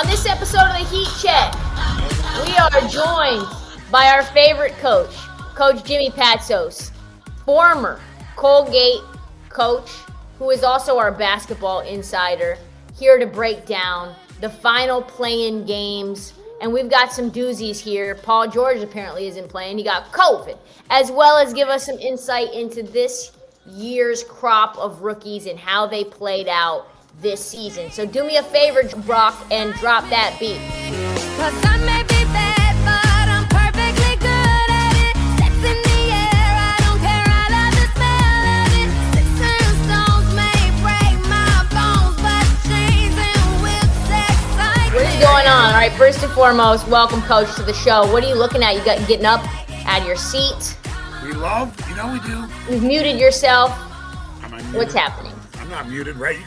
On. This episode of the Heat Check, we are joined by our favorite coach, Coach Jimmy Patsos, former Colgate coach, who is also our basketball insider, here to break down the final play-in games. And we've got some doozies here. Paul George apparently isn't playing. He got COVID, as well as give us some insight into this year's crop of rookies and how they played out this season. So do me a favor, Brock, and drop that beat. Cause I may be bad, but I'm perfectly good at it. Sex in the air, I don't care, I love the smell of it. Six and stones may break my bones, but chains and whips excite What is going on? All right, first and foremost, welcome, Coach, to the show. What are you looking at? You got getting up out of your seat. We love, you know we do. You've muted yourself. Am I muted? What's happening? I'm not muted, right?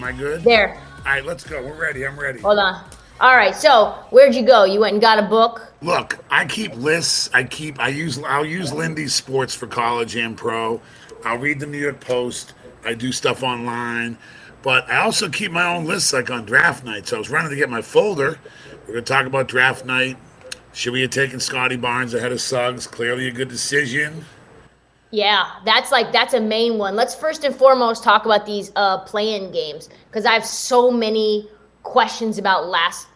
Am I good? There. All right, let's go. We're ready. I'm ready. Hold on. All right, so where'd you go? You went and got a book? Look, I keep lists. I keep. I use. I'll use Lindy's Sports for college and pro. I'll read the New York Post. I do stuff online, but I also keep my own lists, like on draft night. So I was running to get my folder. We're gonna talk about draft night. Should we have taken Scottie Barnes ahead of Suggs? Clearly a good decision. Yeah, that's like that's a main one. Let's first and foremost talk about these uh play-in games because I have so many questions about last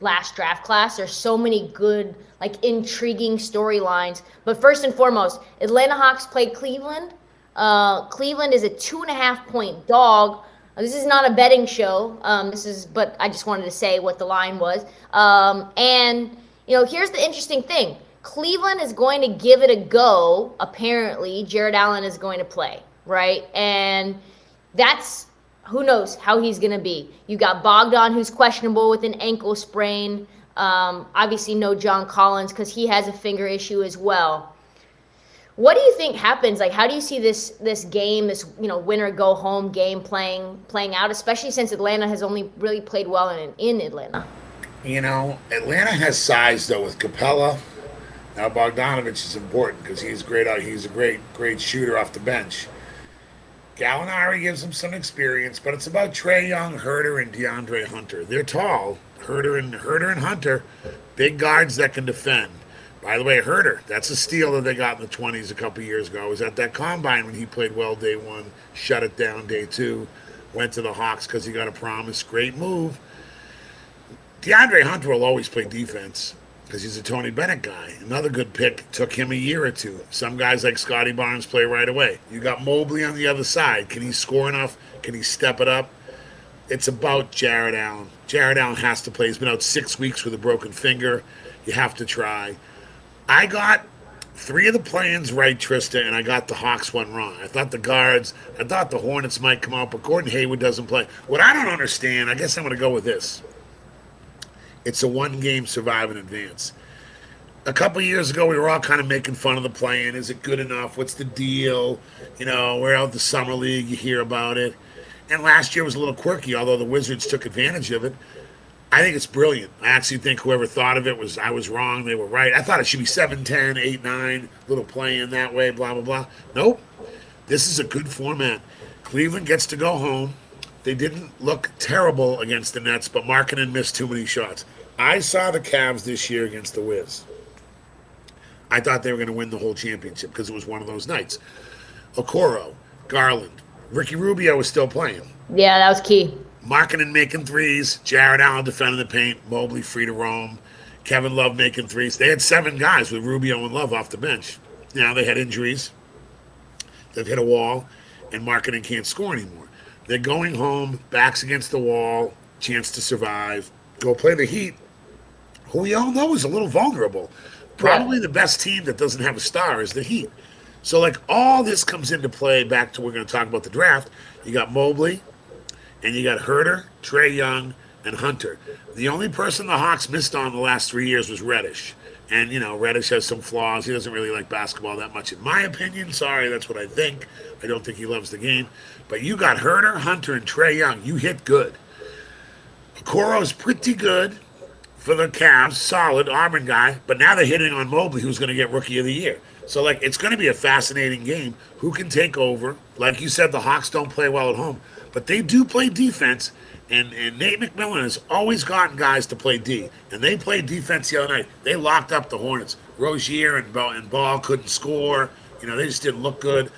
last draft class. There's so many good, like intriguing storylines. But first and foremost, Atlanta Hawks play Cleveland. Uh, Cleveland is a two and a half point dog. This is not a betting show. Um, this is, but I just wanted to say what the line was. Um, and you know, here's the interesting thing: Cleveland is going to give it a go. Apparently, Jarrett Allen is going to play, right? And that's who knows how he's going to be. You got Bogdan, who's questionable with an ankle sprain. Um, obviously, no John Collins because he has a finger issue as well. What do you think happens? Like, how do you see this this game, this you know winner go home game playing playing out? Especially since Atlanta has only really played well in in Atlanta. You know, Atlanta has size though with Capela. Now Bogdanovich is important because he's great. He's a great, great shooter off the bench. Gallinari gives him some experience, but it's about Trae Young, Huerter, and DeAndre Hunter. They're tall, Huerter and Huerter and Hunter, big guards that can defend. By the way, Huerter, that's a steal that they got in the 20s a couple years ago. Was at that combine when he played well day one, shut it down day two, went to the Hawks because he got a promise. Great move. DeAndre Hunter will always play defense because he's a Tony Bennett guy. Another good pick took him a year or two. Some guys like Scottie Barnes play right away. You got Mobley on the other side. Can he score enough? Can he step it up? It's about Jarrett Allen. Jarrett Allen has to play. He's been out six weeks with a broken finger. You have to try. I got three of the plans right, Trista, and I got the Hawks one wrong. I thought the guards, I thought the Hornets might come out, but Gordon Hayward doesn't play. What I don't understand, I guess I'm going to go with this. It's a one game survive in advance. A couple years ago, we were all kind of making fun of the plan. Is it good enough? What's the deal? You know, we're out the summer league. You hear about it. And last year was a little quirky, although the Wizards took advantage of it. I think it's brilliant. I actually think whoever thought of it was I was wrong. They were right. I thought it should be 7 10, 8 9, little play in that way, blah, blah, blah. Nope. This is a good format. Cleveland gets to go home. They didn't look terrible against the Nets, but Markkanen missed too many shots. I saw the Cavs this year against the Wiz. I thought they were going to win the whole championship because it was one of those nights. Okoro, Garland, Ricky Rubio was still playing. Yeah, that was key. Markkanen making threes, Jarrett Allen defending the paint, Mobley free to roam, Kevin Love making threes. They had seven guys with Rubio and Love off the bench. Now they had injuries. They've hit a wall, and Markkanen can't score anymore. They're going home, backs against the wall, chance to survive. Go play the Heat, who we all know is a little vulnerable. Probably the best team that doesn't have a star is the Heat. So, like, all this comes into play back to we're going to talk about the draft. You got Mobley, and you got Huerter, Trae Young, and Hunter. The only person the Hawks missed on the last three years was Reddish. And, you know, Reddish has some flaws. He doesn't really like basketball that much, in my opinion. Sorry, that's what I think. I don't think he loves the game. But you got Huerter, Hunter, and Trae Young. You hit good. Okoro's pretty good for the Cavs, solid Auburn guy, but now they're hitting on Mobley, who's going to get Rookie of the Year. So, like, it's going to be a fascinating game. Who can take over? Like you said, the Hawks don't play well at home, but they do play defense. And, and Nate McMillan has always gotten guys to play D, and they played defense the other night. They locked up the Hornets. Rozier and Ball, and Ball couldn't score. You know, they just didn't look good,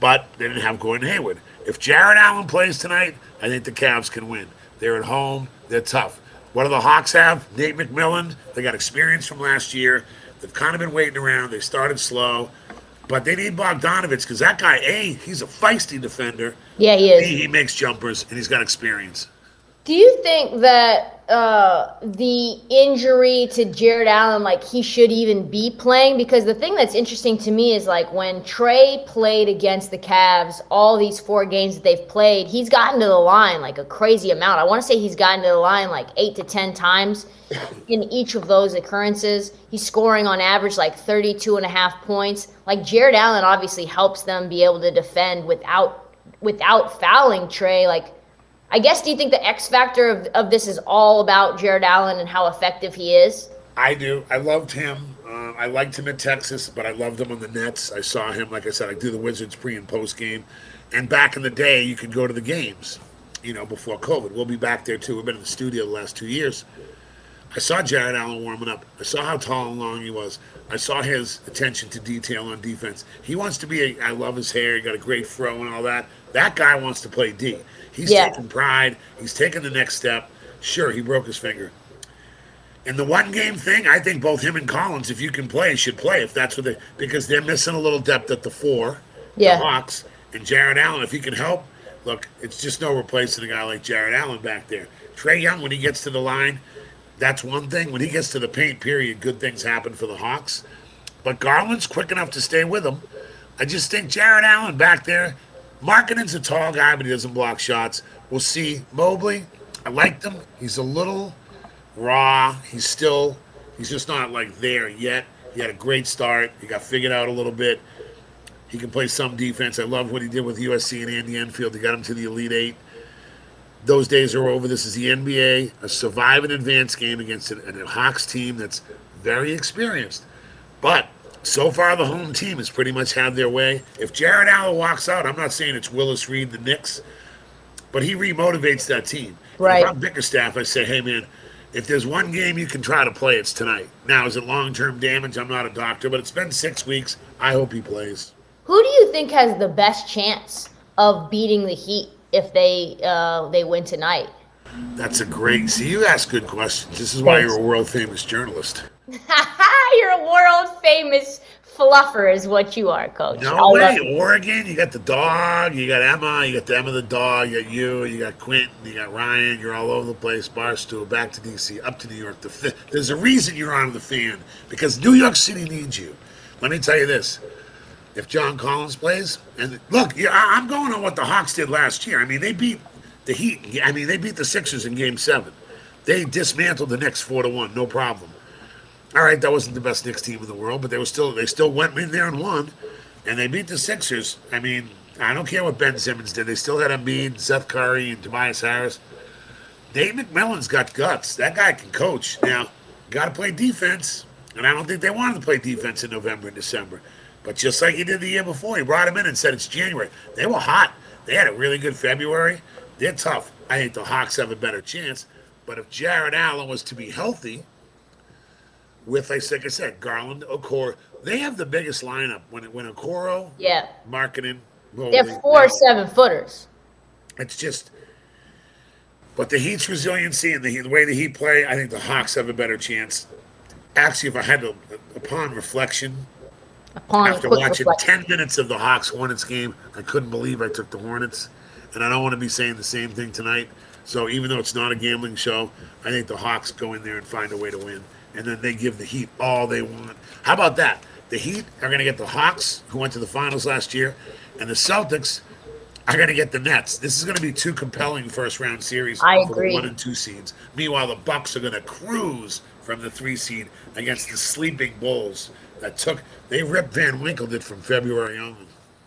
but they didn't have Gordon Hayward. If Jarrett Allen plays tonight, I think the Cavs can win. They're at home. They're tough. What do the Hawks have? Nate McMillan. They got experience from last year. They've kind of been waiting around. They started slow, but they need Bogdanovich because that guy, A, he's a feisty defender. Yeah, he is. B, he makes jumpers and he's got experience. Do you think that uh, the injury to Jarrett Allen, like he should even be playing? Because the thing that's interesting to me is like when Trae played against the Cavs, all these four games that they've played, he's gotten to the line like a crazy amount. I want to say he's gotten to the line like eight to 10 times in each of those occurrences. He's scoring on average like 32 and a half points. Like Jarrett Allen obviously helps them be able to defend without without fouling Trae. Like I guess do you think the X factor of, of this is all about Jarrett Allen and how effective he is? I do. I loved him. Uh, I liked him at Texas, but I loved him on the Nets. I saw him, like I said, I do the Wizards pre and post game. And back in the day, you could go to the games, you know, before COVID. We'll be back there too. We've been in the studio the last two years. I saw Jarrett Allen warming up. I saw how tall and long he was. I saw his attention to detail on defense. He wants to be a, I love his hair. He got a great fro and all that. That guy wants to play D. He's Yeah. taking pride. He's taking the next step. Sure, he broke his finger. And the one game thing, I think both him and Collins, if you can play, should play if that's what they because they're missing a little depth at the four. Yeah. The Hawks and Jarrett Allen, if he can help, look, it's just no replacing a guy like Jarrett Allen back there. Trae Young, when he gets to the line, that's one thing. When he gets to the paint, period, good things happen for the Hawks. But Garland's quick enough to stay with him. I just think Jarrett Allen back there, Markkanen's a tall guy, but he doesn't block shots. We'll see. Mobley, I liked him. He's a little raw. He's still, he's just not like there yet. He had a great start. He got figured out a little bit. He can play some defense. I love what he did with USC and Andy Enfield. He got him to the Elite Eight. Those days are over. This is the NBA, a survive and advance game against an, a Hawks team that's very experienced. But so far, the home team has pretty much had their way. If Jarrett Allen walks out, I'm not saying it's Willis Reed, the Knicks, but he remotivates that team. Right. If I'm Bickerstaff, I say, hey, man, if there's one game you can try to play, it's tonight. Now, is it long term damage? I'm not a doctor, but it's been six weeks. I hope he plays. Who do you think has the best chance of beating the Heat if they uh, they win tonight? That's a great. See, you ask good questions. This is why Thanks. you're a world famous journalist. You're a world famous fluffer, is what you are, Coach. No I'll way. let- Oregon, you got the dog, you got Emma, you got the Emma the dog, you got you, you got Quentin, you got Ryan. You're all over the place. Barstool, back to DC, up to New York. The There's a reason you're on the fan because New York City needs you. Let me tell you this. If John Collins plays, and look, I'm going on what the Hawks did last year. I mean, they beat the Heat. I mean, they beat the Sixers in Game Seven. They dismantled the Knicks four to one, no problem. All right, that wasn't the best Knicks team in the world, but they were still they still went in there and won, and they beat the Sixers. I mean, I don't care what Ben Simmons did; they still had Embiid, Seth Curry, and Tobias Harris. Dave McMillan's got guts. That guy can coach. Now, got to play defense, and I don't think they wanted to play defense in November and December. But just like he did the year before, he brought him in and said it's January. They were hot. They had a really good February. They're tough. I think the Hawks have a better chance. But if Jarrett Allen was to be healthy, with, like like I said, Garland, Okor, They have the biggest lineup when when Okoro, Yeah. marketing. They're four now, seven footers. It's just, but the Heat's resiliency and the, the way the Heat play, I think the Hawks have a better chance. Actually, if I had to, upon reflection, Upon after watching reflection. 10 minutes of the Hawks Hornets game, I couldn't believe I took the Hornets. And I don't want to be saying the same thing tonight. So even though it's not a gambling show, I think the Hawks go in there and find a way to win. And then they give the Heat all they want. How about that? The Heat are going to get the Hawks, who went to the finals last year, and the Celtics are going to get the Nets. This is going to be two compelling first round series I for agree. the one and two seeds. Meanwhile, the Bucks are going to cruise from the three seed against the sleeping Bulls that took they ripped Van Winkle did from February on.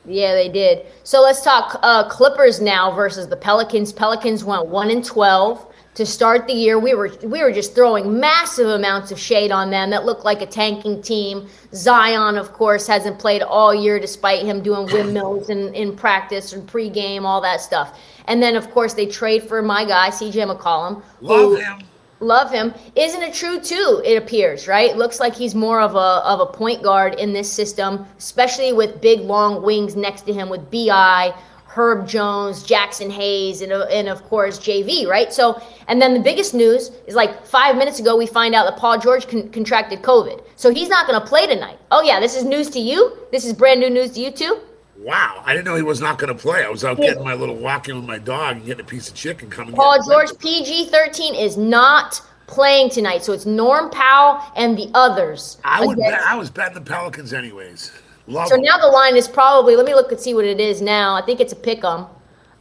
Yeah, they did. So let's talk uh, Clippers now versus the Pelicans. Pelicans went one and twelve to start the year. We were we were just throwing massive amounts of shade on them. That looked like a tanking team. Zion, of course, hasn't played all year despite him doing windmills in, in practice and pregame, all that stuff. And then, of course, they trade for my guy, CJ McCollum. Love him. love him. Isn't it true too? It appears right. Looks like he's more of a of a point guard in this system, especially with big long wings next to him with Bi, Herb Jones, Jaxson Hayes, and uh, and of course JV. Right. So and then the biggest news is like five minutes ago we find out that Paul George con- contracted COVID, so he's not going to play tonight. Oh yeah, this is news to you. This is brand new news to you too. Wow, I didn't know he was not going to play. I was out getting my little walking with my dog and getting a piece of chicken coming. Paul George PG thirteen is not playing tonight, so it's Norm Powell and the others. I would. Bet, I was betting the Pelicans anyways. Love So them. now the line is probably, let me look and see what it is now. I think it's a pick 'em.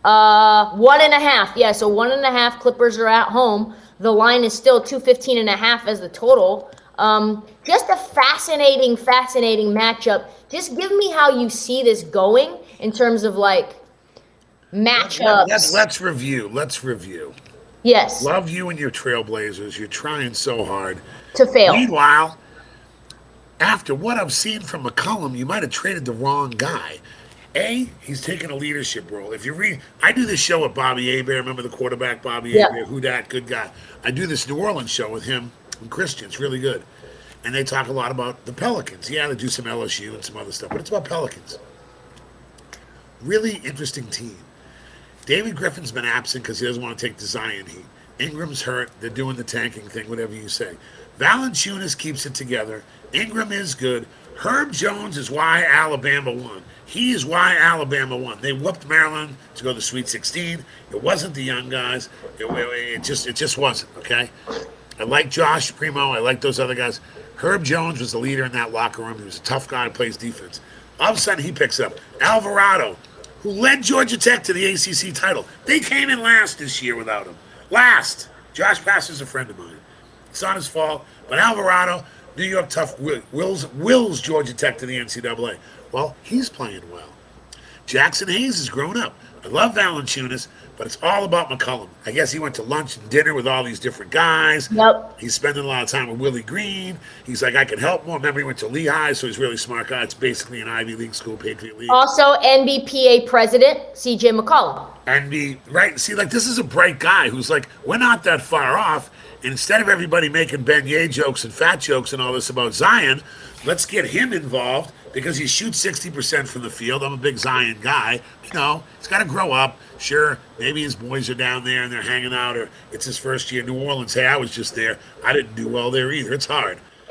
Uh, one and a half. Yeah, so one and a half Clippers are at home. The line is still 215 and a half as the total. Um, just a fascinating, fascinating matchup. Just give me how you see this going in terms of like matchups. Let's let's review. Let's review. yes, Love you and your Trailblazers. You're trying so hard. to fail. Meanwhile, after what I've seen from McCollum, you might have traded the wrong guy. A, he's taking a leadership role. If you read, I do this show with Bobby Hebert. Remember the quarterback, Bobby Yeah. Hebert? Who dat? Good guy. I do this New Orleans show with him and Christian. It's really good. And they talk a lot about the Pelicans. Yeah, they do some LSU and some other stuff, but it's about Pelicans. Really interesting team. David Griffin's been absent because he doesn't want to take the Zion heat. Ingram's hurt. They're doing the tanking thing, whatever you say. Valanciunas keeps it together. Ingram is good. Herb Jones is why Alabama won. He is why Alabama won. They whooped Maryland to go to the Sweet 16. It wasn't the young guys. It, it- just it just wasn't. Okay. I like Josh Primo. I like those other guys. Herb Jones was the leader in that locker room. He was a tough guy who plays defense. All of a sudden, he picks up Alvarado, who led Georgia Tech to the ACC title. They came in last this year without him. Last. Josh Pass is a friend of mine. It's not his fault, but Alvarado, New York tough, wi- wills wills Georgia Tech to the NCAA. Well, he's playing well. Jaxson Hayes has grown up. I love Valanciunas, but it's all about McCollum. I guess he went to lunch and dinner with all these different guys. Yep. He's spending a lot of time with Willie Green. He's like, I can help more. Remember, he went to Lehigh, so he's a really smart guy. It's basically an Ivy League school, Patriot League. Also, NBPA president CJ McCollum. and be right. See, like this is a bright guy who's like, we're not that far off. Instead of everybody making Ben beignet jokes and fat jokes and all this about Zion, let's get him involved because he shoots 60% from the field. I'm a big Zion guy. You know, he's got to grow up. Sure, maybe his boys are down there and they're hanging out, or it's his first year in New Orleans. Hey, I was just there. I didn't do well there either. It's hard.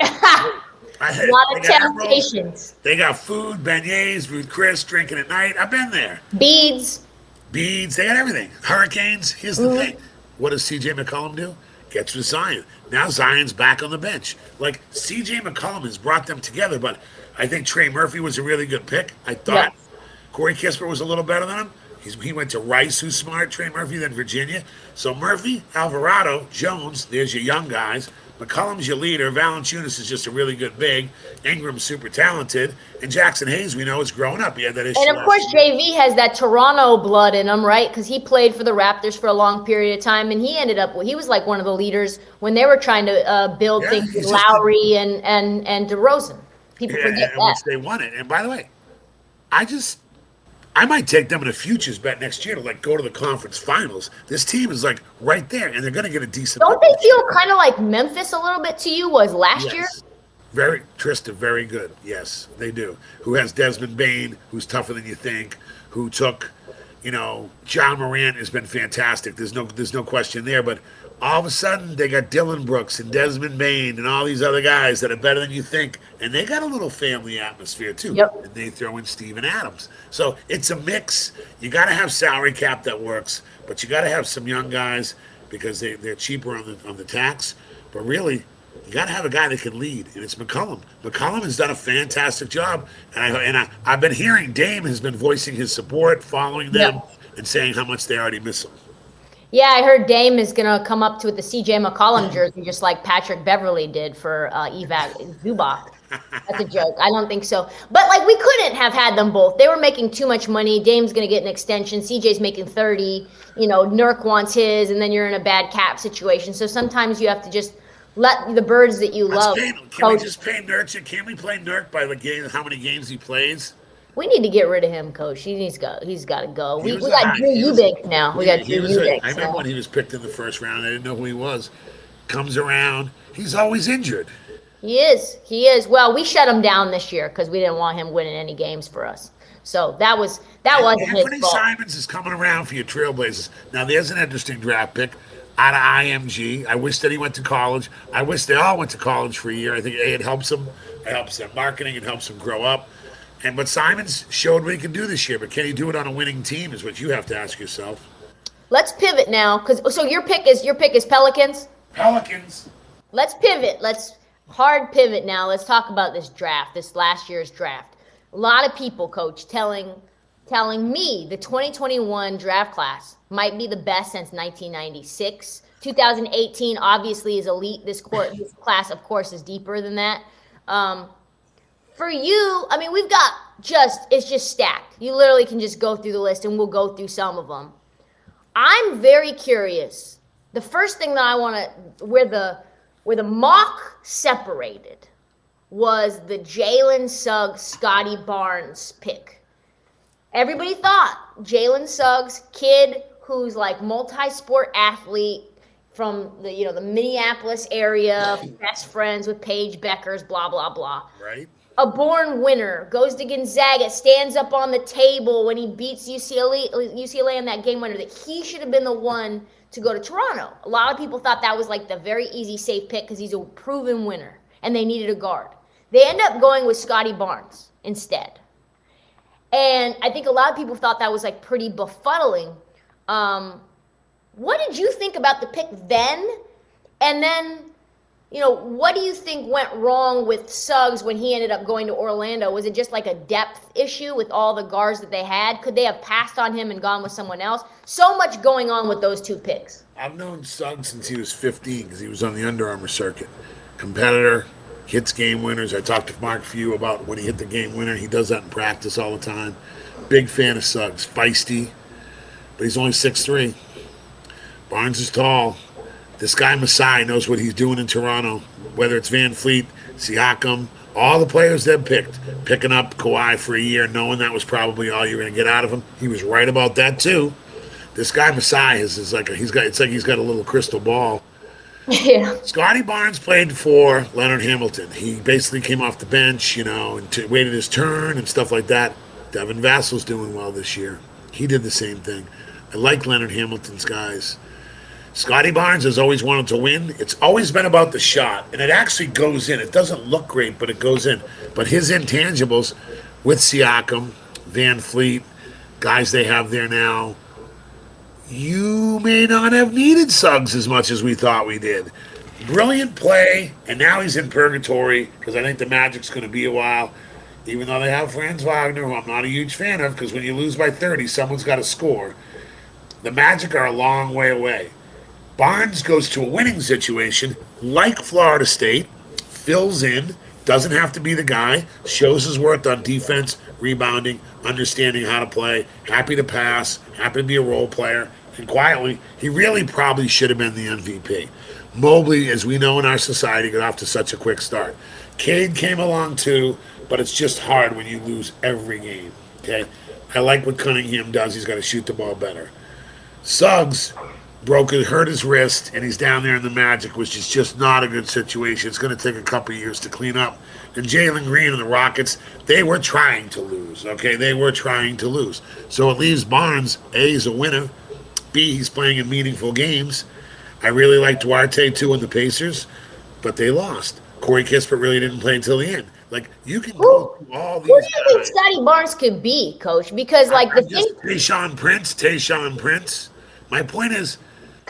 Had, A lot of they got egg rolls. temptations. They got food, beignets, Ruth Chris drinking at night. I've been there Beads. beads, they got everything. Hurricanes. Here's the mm-hmm. thing. What does CJ McCollum do? Gets with Zion. Now Zion's back on the bench. Like CJ McCollum has brought them together, but I think Trey Murphy was a really good pick. I thought Yes. Corey Kispert was a little better than him. He's, he went to Rice, who's smart, Trey Murphy, then Virginia. So Murphy, Alvarado, Jones, there's your young guys. McCollum's your leader. Valanciunas is just a really good big. Ingram's super talented. And Jaxson Hayes, we know, is growing up. He had that issue. And of course, year. JV has that Toronto blood in him, right? Because he played for the Raptors for a long period of time, and he ended up. He was like one of the leaders when they were trying to uh, build Yeah, things with just a- Lowry and and and DeRozan. People Yeah, forget and that. which they won it. And by the way, I just I might take them in a futures bet next year to like go to the conference finals. This team is like right there, and they're going to get a decent. Don't they feel kind of like Memphis a little bit to you was last year? Very Trista, very good. Yes, they do. Who has Desmond Bane, who's tougher than you think, who took, you know, John Morant has been fantastic. There's no there's no question there. But all of a sudden they got Dillon Brooks and Desmond Bane and all these other guys that are better than you think. And they got a little family atmosphere too. Yep. And they throw in Steven Adams. So it's a mix. You gotta have salary cap that works, but you gotta have some young guys because they, they're cheaper on the on the tax. But really, you got to have a guy that can lead, and it's McCollum. McCollum has done a fantastic job, and I and I, I've been hearing Dame has been voicing his support, following them, Yeah. and saying how much they already miss him. Yeah, I heard Dame is gonna come up to with the CJ McCollum jersey, just like Patrick Beverley did for uh, Evac Zubac. That's a joke. I don't think so. But like, we couldn't have had them both. They were making too much money. Dame's gonna get an extension. CJ's making thirty. You know, Nurk wants his, and then you're in a bad cap situation. So sometimes you have to just let the birds that you Let's love. pay, can coach. we just pay Nurk? Can we play Nurk by the game? How many games he plays? We need to get rid of him, coach. He needs to go. He's got to go. We, we got Drew he Eubank now. We got Drew was Eubank. I remember when he was picked in the first round. I didn't know who he was. Comes around, he's always injured. He is. He is. Well, we shut him down this year because we didn't want him winning any games for us. So that was that wasn't Anthony his fault. Simons is coming around for your Trailblazers. Now, there's an interesting draft pick out of IMG. I wish that he went to college. I wish they all went to college for a year. I think it helps them. It helps their marketing. It helps them grow up. And but Simons showed what he can do this year. But can he do it on a winning team? Is what you have to ask yourself. Let's pivot now because so your pick is your pick is Pelicans. Pelicans. Let's pivot. Let's hard pivot now. Let's talk about this draft, this last year's draft. A lot of people, coach, telling telling me the 2021 draft class might be the best since 1996. 2018 obviously is elite. This court, this class, of course, is deeper than that. Um, for you, I mean, we've got just it's just stacked. You literally can just go through the list, and we'll go through some of them. I'm very curious. The first thing that I want to where the where the mock separated was the Jalen Suggs Scottie Barnes pick. Everybody thought Jalen Suggs, kid who's like multi-sport athlete from the you know the Minneapolis area, best friends with Paige Bueckers, blah blah blah Right. A born winner, goes to Gonzaga, stands up on the table when he beats UCLA, UCLA in that game winner, that he should have been the one to go to Toronto. A lot of people thought that was like the very easy, safe pick because he's a proven winner and they needed a guard. They end up going with Scottie Barnes instead. And I think a lot of people thought that was like pretty befuddling. Um, what did you think about the pick then? And then you know, what do you think went wrong with Suggs when he ended up going to Orlando? Was it just like a depth issue with all the guards that they had? Could they have passed on him and gone with someone else? So much going on with those two picks. I've known Suggs since he was 15 because he was on the Under Armour circuit. Competitor, hits game winners. I talked to Mark Few about when he hit the game winner. He does that in practice all the time. Big fan of Suggs. Feisty, but he's only 6'3. Barnes is tall. This guy Masai knows what he's doing in Toronto. Whether it's VanVleet, Siakam, all the players they've picked, picking up Kawhi for a year, knowing that was probably all you're going to get out of him. He was right about that too. This guy Masai is, is like a, he's got it's like he's got a little crystal ball. yeah. Scottie Barnes played for Leonard Hamilton. He basically came off the bench, you know, and t- waited his turn and stuff like that. Devin Vassell's doing well this year. He did the same thing. I like Leonard Hamilton's guys. Scottie Barnes has always wanted to win. It's always been about the shot, and it actually goes in. It doesn't look great, but it goes in. But his intangibles with Siakam, VanVleet, guys they have there now, you may not have needed Suggs as much as we thought we did. Brilliant play, and now he's in purgatory because I think the Magic's going to be a while. Even though they have Franz Wagner, who I'm not a huge fan of, because when you lose by 30, someone's got to score. The Magic are a long way away. Barnes goes to a winning situation like Florida State, fills in, doesn't have to be the guy, shows his worth on defense, rebounding, understanding how to play, happy to pass, happy to be a role player, and quietly, he really probably should have been the MVP. Mobley, as we know in our society, got off to such a quick start. Cade came along too, but it's just hard when you lose every game. Okay, I like what Cunningham does. He's got to shoot the ball better. Suggs, broke it, hurt his wrist, and he's down there in the Magic, which is just not a good situation. It's going to take a couple years to clean up. And Jalen Green and the Rockets, they were trying to lose. Okay, they were trying to lose. So it leaves Barnes. A is a winner. B he's playing in meaningful games. I really like Duarte too in the Pacers, but they lost. Corey Kispert really didn't play until the end. Like you can go through all these Who do you think. Scottie Barnes could be, Coach? Because like the I'm thing, Tayshaun Prince, Tayshaun Prince. My point is,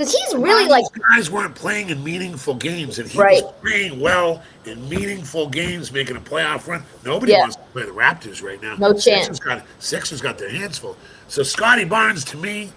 because he's really like guys weren't playing in meaningful games, and he Right. was playing well in meaningful games, making a playoff run. Nobody Yeah. wants to play the Raptors right now. No chance. Sixers. Got, Sixers got their hands full. So Scottie Barnes, to me,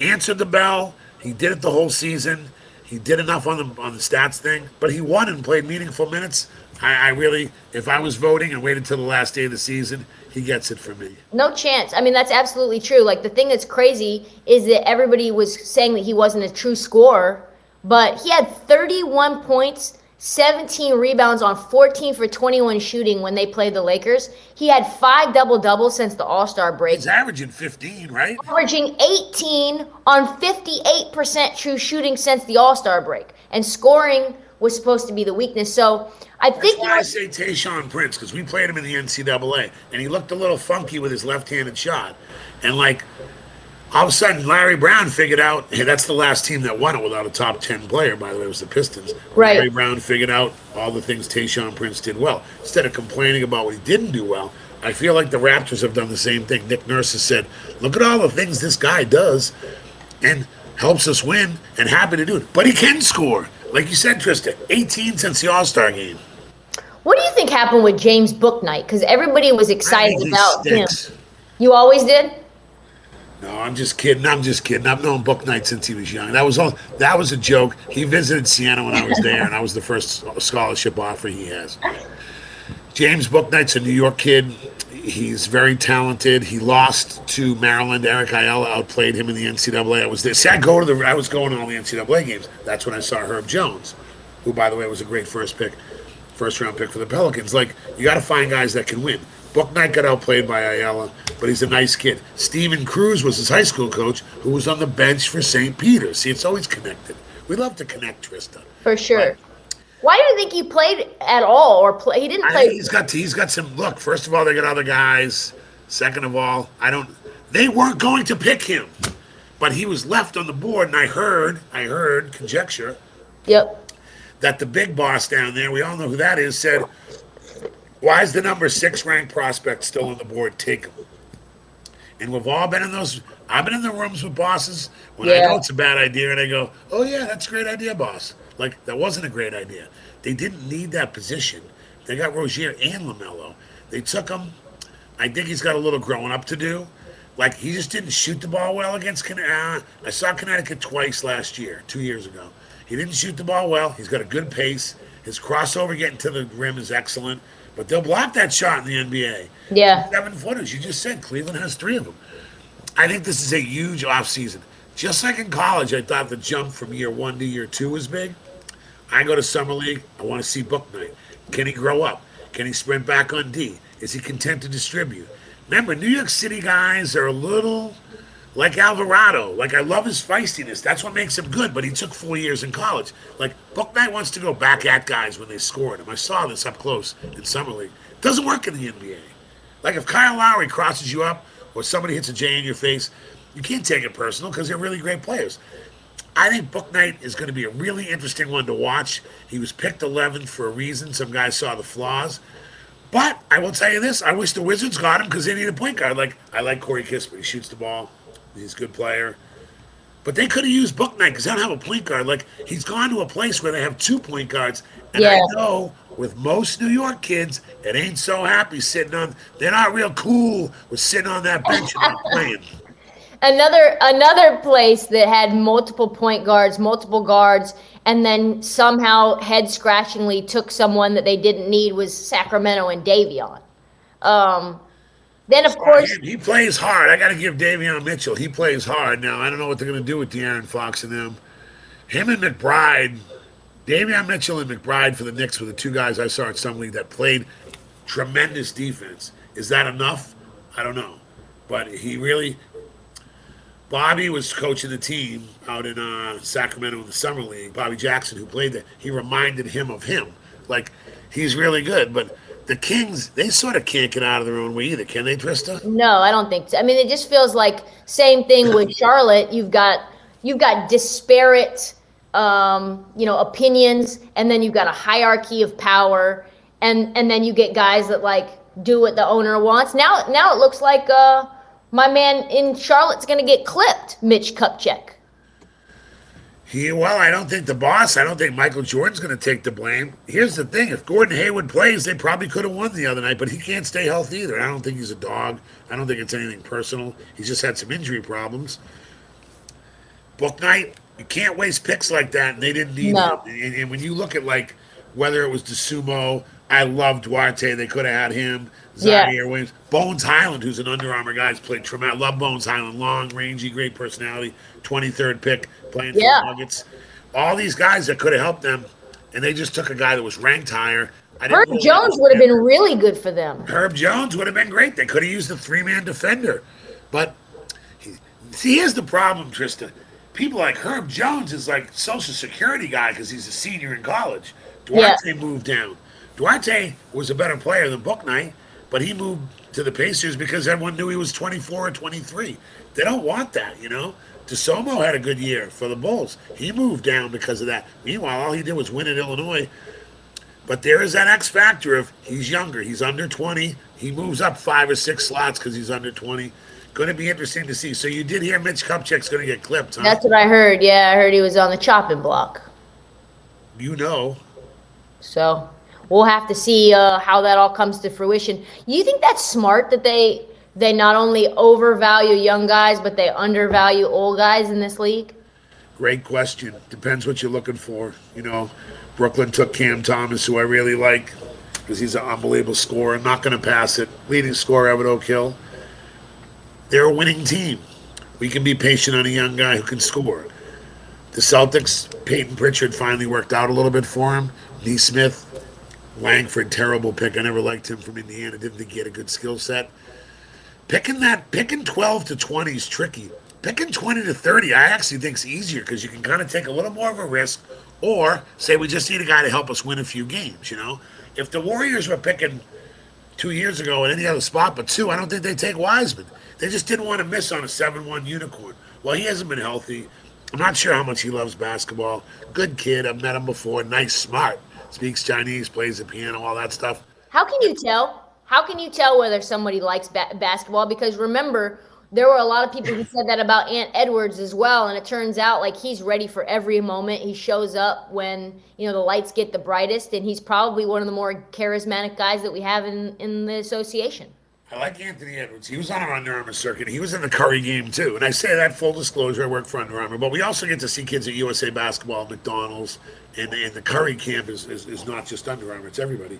answered the bell. He did it the whole season. He did enough on the on the stats thing, but he won and played meaningful minutes. I, I really, if I was voting and waited till the last day of the season, he gets it for me. No chance. I mean, that's absolutely true. Like the thing that's crazy is that everybody was saying that he wasn't a true scorer, but he had 31 points, 17 rebounds on 14 for 21 shooting when they played the Lakers. He had five double doubles since the All Star break, He's averaging 15, right? averaging 18 on 58% true shooting since the All Star break, and scoring was supposed to be the weakness. So I That's think you why I say Tayshaun Prince because we played him in the NCAA and he looked a little funky with his left-handed shot, and like all of a sudden Larry Brown figured out hey that's the last team that won it without a top ten player. By the way, it was the Pistons. Right. Larry Brown figured out all the things Tayshaun Prince did well instead of complaining about what he didn't do well. I feel like the Raptors have done the same thing. Nick Nurse has said, "Look at all the things this guy does." and helps us win and happy to do it. But he can score. Like you said, Trista, 18 since the All Star game. What do you think happened with James Bouknight? Because everybody was excited about him. You always did. No, I'm just kidding. I'm just kidding. I've known Bouknight since he was young. That was all. That was a joke. He visited Siena when I was there, and I was the first scholarship offer he has. James Book Bouknight's a New York kid. He's very talented. He lost to Maryland. Eric Ayala outplayed him in the NCAA. I was there. See, I go to the. I was going to all the NCAA games. That's when I saw Herb Jones, who, by the way, was a great first pick, first round pick for the Pelicans. Like you got to find guys that can win. Buck Bouknight got outplayed by Ayala, but he's a nice kid. Steven Cruz was his high school coach, who was on the bench for St. Peter. See, it's always connected. We love to connect, Trista. For sure. Right. Why do you think he played at all, or play? He didn't I play. think he's got he's got some look. First of all, they got other guys. Second of all, I don't. They weren't going to pick him, but he was left on the board, and I heard, I heard conjecture Yep. That the big boss down there, we all know who that is, said, "Why is the number six ranked prospect still on the board? Take him." And we've all been in those. I've been in the rooms with bosses when I know it's a bad idea, and I go, "Oh yeah, that's a great idea, boss." Like that wasn't a great idea. They didn't need that position. They got Rozier and Lamelo. They took him. I think he's got a little growing up to do. Like he just didn't shoot the ball well against Connecticut. Uh, I saw Connecticut twice last year, two years ago. He didn't shoot the ball well. He's got a good pace. His crossover getting to the rim is excellent, but they'll block that shot in the NBA. Yeah. Seven footers. You just said Cleveland has three of them. I think this is a huge offseason. Just like in college, I thought the jump from year one to year two was big. I go to summer league. I want to see Bouknight. Can he grow up? Can he sprint back on D? Is he content to distribute? Remember, New York City guys are a little like Alvarado. Like I love his feistiness. That's what makes him good. But he took four years in college. Like Bouknight wants to go back at guys when they score him. I saw this up close in summer league. It doesn't work in the NBA. Like if Kyle Lowry crosses you up or somebody hits a J in your face, you can't take it personal because they're really great players. I think Bouknight is going to be a really interesting one to watch. He was picked 11th for a reason. Some guys saw the flaws. But I will tell you this: I wish the Wizards got him because they need a point guard. Like I like Corey Kispert; he shoots the ball. He's a good player. But they could have used Bouknight because they don't have a point guard. Like he's gone to a place where they have two point guards, and I know with most New York kids, it ain't so happy sitting on. They're not real cool with sitting on that bench and playing. Another another place that had multiple point guards, multiple guards, and then somehow head scratchingly took someone that they didn't need was Sacramento and Davion. Um, then of course, he, he plays hard. I got to give Davion Mitchell. He plays hard. Now I don't know what they're going to do with De'Aaron Fox and them. Him and McBride, Davion Mitchell and McBride for the Knicks were the two guys I saw at some league that played tremendous defense. Is that enough? I don't know, but he really. Bobby was coaching the team out in uh, Sacramento in the summer league. Bobby Jackson, who played there, he reminded him of him. Like he's really good, but the Kings they sort of can't get out of their own way either, can they, Trista? No, I don't think so. I mean, it just feels like same thing with Charlotte. You've got you've got disparate, um, you know, opinions, and then you've got a hierarchy of power, and and then you get guys that like do what the owner wants. Now, now it looks like uh, my man in Charlotte's going to get clipped, Mitch Kupchak. He, well, I don't think the boss, I don't think Michael Jordan's going to take the blame. Here's the thing if Gordon Hayward plays, they probably could have won the other night, but he can't stay healthy either. I don't think he's a dog. I don't think it's anything personal. He's just had some injury problems. Bouknight, you can't waste picks like that, and they didn't need No. them. And, and when you look at like whether it was Dosunmu, I love Duarte. They could have had him. Yeah. Zaire Williams, Bones Hyland, who's an Under Armour guy, has played tremendous. Love Bones Hyland, long, rangy, great personality. Twenty third pick, playing for Yeah. the Nuggets. All these guys that could have helped them, and they just took a guy that was ranked higher. Herb Jones would have been really good for them. Herb Jones would have been great. They could have used a three man defender. But he- see, here's the problem, Trista. People like Herb Jones is like social security guy because he's a senior in college. Duarte moved down. Duarte was a better player than Bouknight, but he moved to the Pacers because everyone knew he was 24 or 23. They don't want that, you know. Dosunmu had a good year for the Bulls. He moved down because of that. Meanwhile, all he did was win at Illinois. But there is that X factor of he's younger. He's under 20. He moves up five or six slots because he's under 20. Going to be interesting to see. So you did hear Mitch Kupchak's going to get clipped, huh? That's what I heard. Yeah, I heard he was on the chopping block. you know. So we'll have to see uh, how that all comes to fruition. You think that's smart that they they not only overvalue young guys but they undervalue old guys in this league? Great question. Depends what you're looking for. You know, Brooklyn took Cam Thomas, who I really like because he's an unbelievable scorer. I'm Not going to pass it. Leading scorer, Everett O'Kill. They're a winning team. We can be patient on a young guy who can score. The Celtics, Payton Pritchard finally worked out a little bit for him. Lee Smith, Langford, terrible pick. I never liked him from Indiana. Didn't think he had a good skill set. Picking that, picking 12 to 20 is tricky. Picking 20 to 30, I actually think is easier because you can kind of take a little more of a risk or say we just need a guy to help us win a few games, you know? If the Warriors were picking two years ago in any other spot but two, I don't think they take Wiseman. They just didn't want to miss on a 7 1 unicorn. Well, he hasn't been healthy. I'm not sure how much he loves basketball. Good kid. I've met him before. Nice, smart. Speaks Chinese, plays the piano, all that stuff. How can you tell? How can you tell whether somebody likes ba- basketball? Because remember, there were a lot of people who said that about Ant Edwards as well, and it turns out like he's ready for every moment. He shows up when you know the lights get the brightest, and he's probably one of the more charismatic guys that we have in in the association. I like Anthony Edwards. He was on our Under Armour circuit. He was in the Curry game too. And I say that full disclosure, I work for Under Armour, but we also get to see kids at USA Basketball, McDonald's, and, and the Curry camp is, is, is not just Under Armour; it's everybody.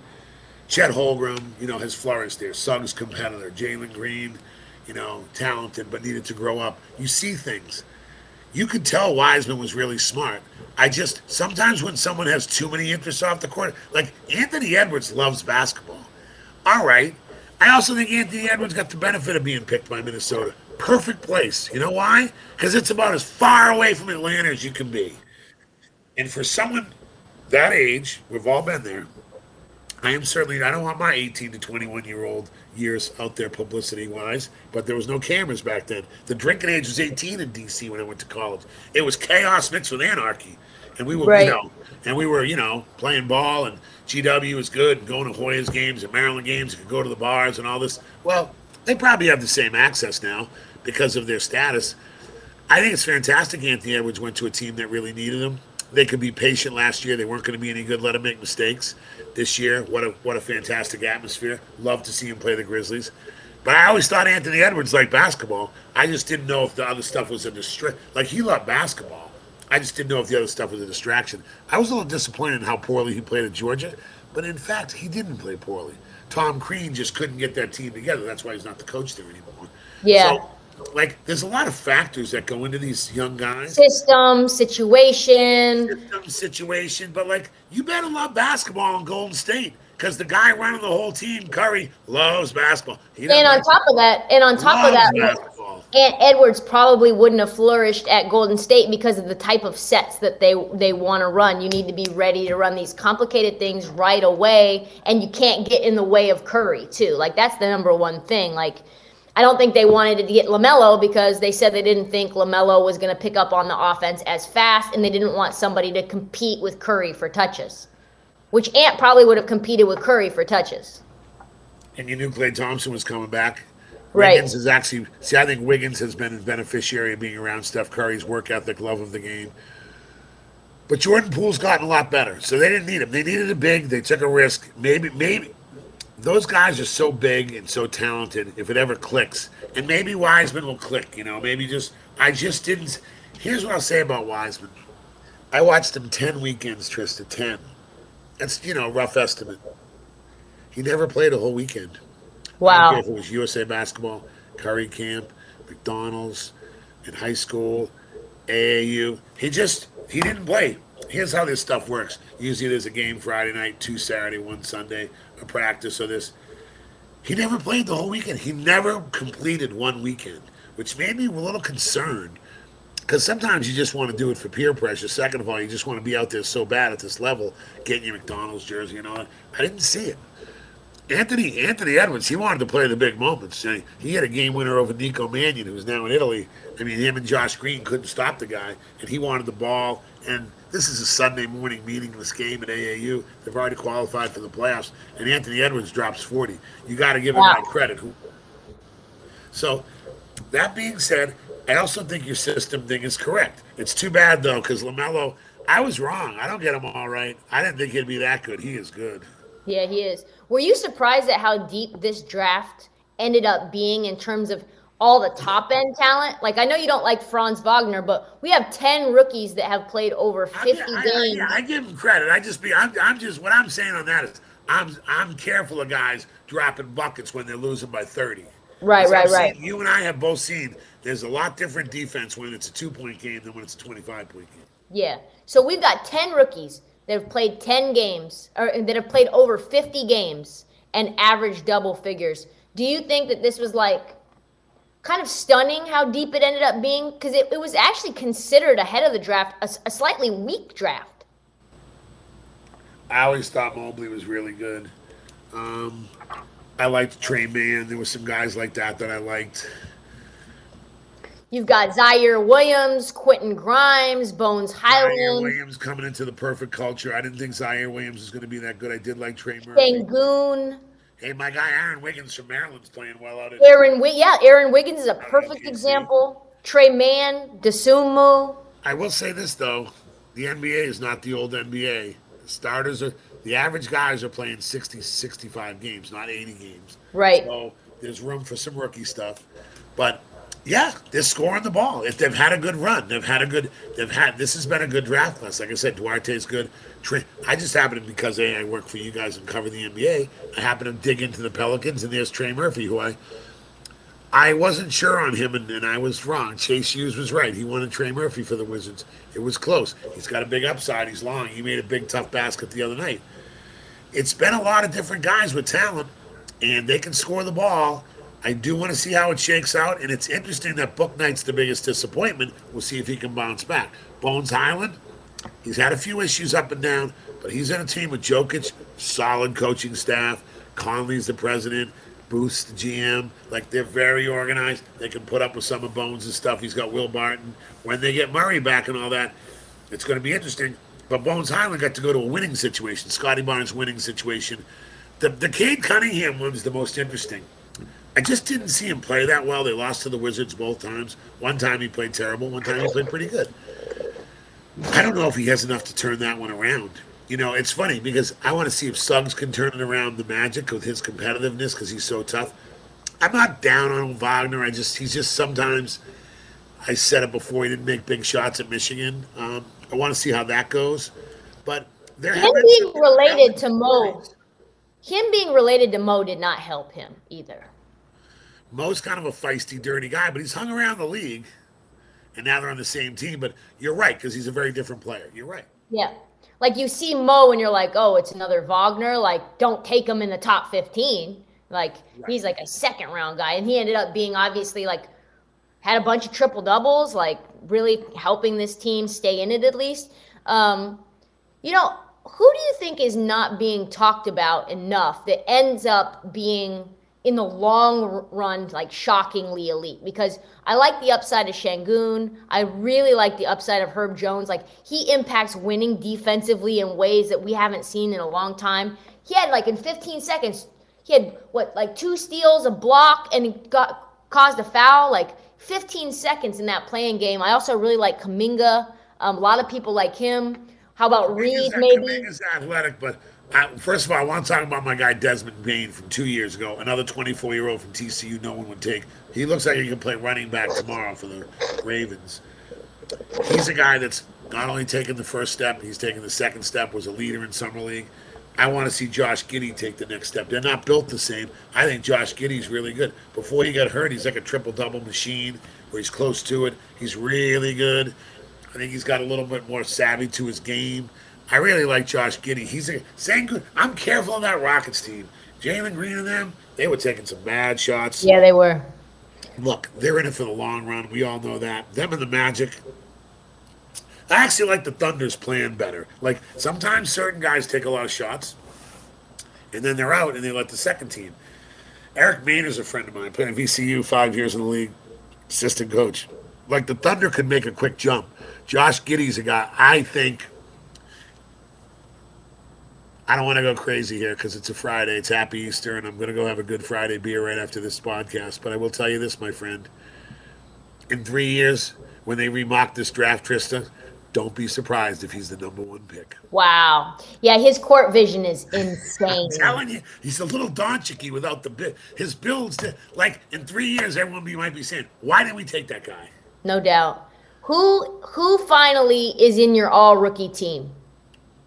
Chet Holmgren, you know, has flourished there. Suggs competitor. Jalen Green, you know, talented but needed to grow up. You see things. You could tell Wiseman was really smart. I just sometimes when someone has too many interests off the court, like Anthony Edwards loves basketball. All right. I also think Anthony Edwards got the benefit of being picked by Minnesota. Perfect place. You know why? Because it's about as far away from Atlanta as you can be. And for someone that age, we've all been there. I am certainly, I don't want my 18 to 21 year old years out there publicity wise, but there was no cameras back then. The drinking age was 18 in DC when I went to college. It was chaos mixed with anarchy. And we were, Right. you know, and we were, you know, playing ball and GW was good and going to Hoyas games and Maryland games. You could go to the bars and all this. Well, they probably have the same access now because of their status. I think it's fantastic Anthony Edwards went to a team that really needed him. They could be patient last year. They weren't going to be any good. Let him make mistakes. This year, what a what a fantastic atmosphere. Love to see him play the Grizzlies. But I always thought Anthony Edwards liked basketball. I just didn't know if the other stuff was a distraction. Like he loved basketball. I just didn't know if the other stuff was a distraction. I was a little disappointed in how poorly he played at Georgia, but in fact, he didn't play poorly. Tom Crean just couldn't get that team together. That's why he's not the coach there anymore. Yeah. So, like, there's a lot of factors that go into these young guys. System, situation. System situation, but like, you better love basketball in Golden State because the guy running the whole team, Curry, loves basketball. And on like- top of that, and on top of that, basketball. Ant Edwards probably wouldn't have flourished at Golden State because of the type of sets that they they want to run. You need to be ready to run these complicated things right away, and you can't get in the way of Curry too. Like that's the number one thing. Like I don't think they wanted to get LaMelo because they said they didn't think LaMelo was going to pick up on the offense as fast, and they didn't want somebody to compete with Curry for touches, which Ant probably would have competed with Curry for touches. And you knew Klay Thompson was coming back. Right. Wiggins is actually see. I think Wiggins has been a beneficiary of being around Steph Curry's work ethic, love of the game. But Jordan Poole's gotten a lot better, so they didn't need him. They needed a big. They took a risk. Maybe, maybe those guys are so big and so talented. If it ever clicks, and maybe Wiseman will click. You know, maybe just I just didn't. Here's what I'll say about Wiseman. I watched him ten weekends, Trista. Ten. That's you know a rough estimate. He never played a whole weekend. Wow. if it was USA basketball, Curry camp, McDonald's, in high school, AAU. He just he didn't play. Here's how this stuff works. Usually there's a game Friday night, two Saturday, one Sunday, a practice or this. He never played the whole weekend. He never completed one weekend, which made me a little concerned. Because sometimes you just want to do it for peer pressure. Second of all, you just want to be out there so bad at this level, getting your McDonald's jersey and all that. I didn't see it. Anthony Anthony Edwards, he wanted to play the big moments. He had a game winner over Nico Mannion, who's now in Italy. I mean, him and Josh Green couldn't stop the guy, and he wanted the ball. And this is a Sunday morning meaningless game at AAU. They've already qualified for the playoffs, and Anthony Edwards drops 40. You got to give him Wow. that credit. So, that being said, I also think your system thing is correct. It's too bad though, because LaMelo, I was wrong. I don't get him all right. I didn't think he'd be that good. He is good. Yeah, he is. Were you surprised at how deep this draft ended up being in terms of all the top end talent? Like, I know you don't like Franz Wagner, but we have 10 rookies that have played over 50 I, I, games. yeah, I give him credit. I just be I'm, I'm just what I'm saying on that is I'm I'm careful of guys dropping buckets when they're losing by 30. Right, right, I've right. seen- you and I have both seen there's a lot different defense when it's a two point game than when it's a 25 point game. Yeah. So we've got 10 rookies that have played 10 games or that have played over 50 games and averaged double figures. Do you think that this was like kind of stunning how deep it ended up being? Because it, it was actually considered ahead of the draft a, a slightly weak draft. I always thought Mobley was really good. Um, I liked Tre Mann. There were some guys like that that I liked. You've got Ziaire Williams, Quentin Grimes, Bones Hyland. Ziaire Williams coming into the perfect culture. I didn't think Ziaire Williams was going to be that good. I did like Trey Murphy. Sengun, Hey, my guy Aaron Wiggins from Maryland's playing well out at Aaron. Wi- yeah, Aaron Wiggins is a perfect example. Tre Mann, Dosunmu. I will say this though, the NBA is not the old NBA. The starters are the average guys are playing 60, 65 games, not 80 games. Right. So there's room for some rookie stuff. But yeah, they're scoring the ball. If they've had a good run, they've had a good they've had this has been a good draft class. Like I said, Duarte's good. Trey, I just happen to because A, I work for you guys and cover the NBA. I happen to dig into the Pelicans and there's Trey Murphy, who I I wasn't sure on him, and, and I was wrong. Chase Hughes was right. He wanted Trey Murphy for the Wizards. It was close. He's got a big upside. He's long. He made a big, tough basket the other night. It's been a lot of different guys with talent, and they can score the ball. I do want to see how it shakes out, and it's interesting that Bouknight's the biggest disappointment. We'll see if he can bounce back. Bones Hyland, he's had a few issues up and down, but he's in a team with Jokic, solid coaching staff. Connelly's the president. Booth's the GM. Like they're very organized. They can put up with some of Bones' stuff. He's got Will Barton. When they get Murray back and all that, it's going to be interesting. But Bones Hyland got to go to a winning situation. Scottie Barnes' winning situation. The the Cade Cunningham one's the most interesting. I just didn't see him play that well. They lost to the Wizards both times. One time he played terrible. One time he played pretty good. I don't know if he has enough to turn that one around. You know, it's funny because I want to see if Suggs can turn it around the magic with his competitiveness because he's so tough. I'm not down on Wagner. I just he's just sometimes. I said it before. He didn't make big shots at Michigan. Um, I want to see how that goes. But there Him being related to Mo, him being related to Mo did not help him either. Mo's kind of a feisty, dirty guy, but he's hung around the league, and now they're on the same team. But you're right because he's a very different player. You're right. Yeah. Like you see Mo and you're like, oh, it's another Wagner. Like, don't take him in the top 15. Like, he's like a second round guy. And he ended up being obviously like had a bunch of triple doubles, like really helping this team stay in it at least. Um, you know, who do you think is not being talked about enough that ends up being in the long run like shockingly elite? Because I like the upside of Sengun. I really like the upside of Herb Jones. Like he impacts winning defensively in ways that we haven't seen in a long time. He had like in 15 seconds, he had what like two steals, a block, and he got caused a foul. Like 15 seconds in that playing game. I also really like Kuminga. Um, a lot of people like him. How about Reed? Maybe Kuminga's athletic, but I, first of all, I want to talk about my guy Desmond Bane from two years ago. Another 24 year old from TCU. No one would take. He looks like he can play running back tomorrow for the Ravens. He's a guy that's not only taking the first step, he's taking the second step. Was a leader in summer league. I want to see Josh Giddey take the next step. They're not built the same. I think Josh Giddey's really good. Before he got hurt, he's like a triple double machine where he's close to it. He's really good. I think he's got a little bit more savvy to his game. I really like Josh Giddey. He's a same good. I'm careful on that Rockets team. Jalen Green and them, they were taking some bad shots. yeah, they were. Look, they're in it for the long run. We all know that. Them and the Magic. I actually like the Thunder's plan better. Like sometimes certain guys take a lot of shots, and then they're out and they let the second team. Eric Maynor's a friend of mine, played at VCU five years in the league, assistant coach. Like the Thunder could make a quick jump. Josh Giddey's a guy I think. I don't want to go crazy here because it's a Friday. It's Happy Easter, and I'm going to go have a Good Friday beer right after this podcast. But I will tell you this, my friend. In three years, when they remock this draft, Trista, don't be surprised if he's the number one pick. Wow. Yeah, his court vision is insane. I'm telling you, he's a little Doncic without the bit. His builds, to, like in three years, everyone be, might be saying, "Why didn't we take that guy?" no doubt. Who who finally is in your all rookie team?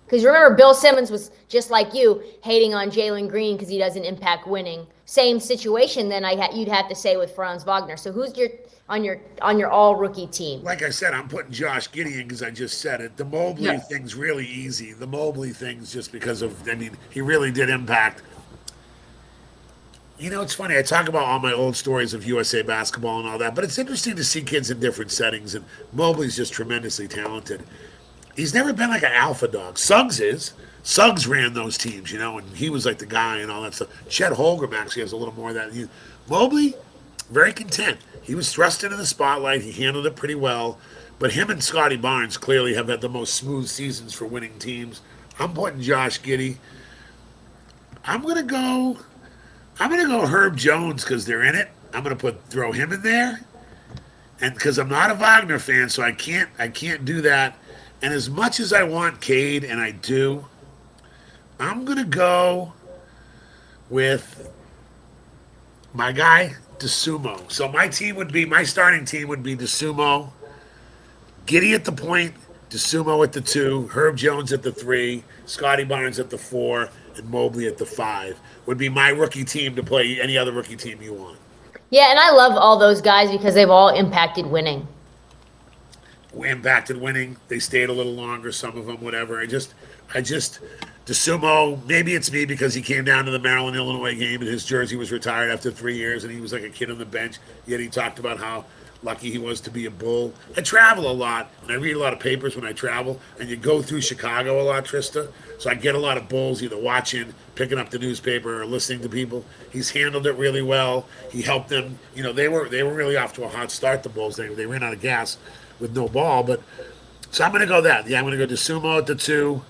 Because remember, Bill Simmons was just like you, hating on Jalen Green because he doesn't impact winning. Same situation. Then I ha- you'd have to say with Franz Wagner. So who's your on your on your all rookie team? Like I said, I'm putting Josh Gideon because I just said it. The Mobley Yeah. thing's really easy. The Mobley thing's just because of, I mean, he really did impact. You know, it's funny. I talk about all my old stories of USA basketball and all that, but it's interesting to see kids in different settings. And Mobley's just tremendously talented. He's never been like an alpha dog. Suggs is. Suggs ran those teams, you know, and he was like the guy and all that stuff. Chet Holmgren actually has a little more of that. Mobley, very content. He was thrust into the spotlight. He handled it pretty well. But him and Scottie Barnes clearly have had the most smooth seasons for winning teams. I'm putting Josh Giddey. I'm gonna go. I'm gonna go Herb Jones because they're in it. I'm gonna put throw him in there, and because I'm not a Wagner fan, so I can't I can't do that. And as much as I want Cade, and I do, I'm gonna go with my guy Dosunmu. So my team would be my starting team would be Dosunmu, Giddey at the point, Dosunmu at the two, Herb Jones at the three, Scottie Barnes at the four, and Mobley at the five. Would be my rookie team to play any other rookie team you want. Yeah, and I love all those guys because they've all impacted winning. Impacted winning. They stayed a little longer, some of them, whatever. I just, I just, Dosunmu, maybe it's me because he came down to the Maryland Illinois game and his jersey was retired after three years and he was like a kid on the bench. Yet he talked about how lucky he was to be a bull. I travel a lot and I read a lot of papers when I travel and you go through Chicago a lot, Trista. So I get a lot of bulls either watching, picking up the newspaper or listening to people. He's handled it really well. He helped them. You know, they were they were really off to a hot start, the Bulls. They, they ran out of gas with no ball, but so I'm gonna go that. Yeah, I'm gonna go Dosunmu at the two,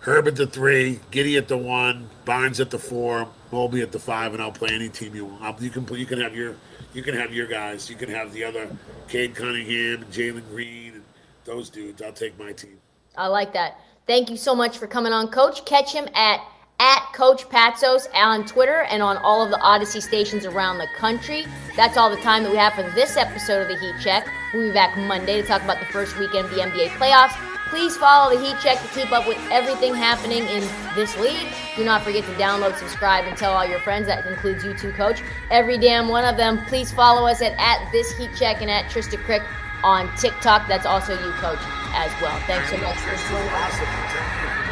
Herb at the three, Giddey at the one, Barnes at the four, Mobley at the five, and I'll play any team you want. You can you can have your you can have your guys. You can have the other Cade Cunningham and Jalen Green and those dudes. I'll take my team. I like that. Thank you so much for coming on, Coach. Catch him at at Coach Patsos on Twitter and on all of the Audacy stations around the country. That's all the time that we have for this episode of the Heat Check. We'll be back Monday to talk about the first weekend of the NBA playoffs. Please follow the Heat Check to keep up with everything happening in this league. Do not forget to download, subscribe, and tell all your friends. That includes you too, Coach. Every damn one of them. Please follow us at, at this Heat Check and at Trista Crick on TikTok. That's also you, Coach, as well. Thanks so much for joining us.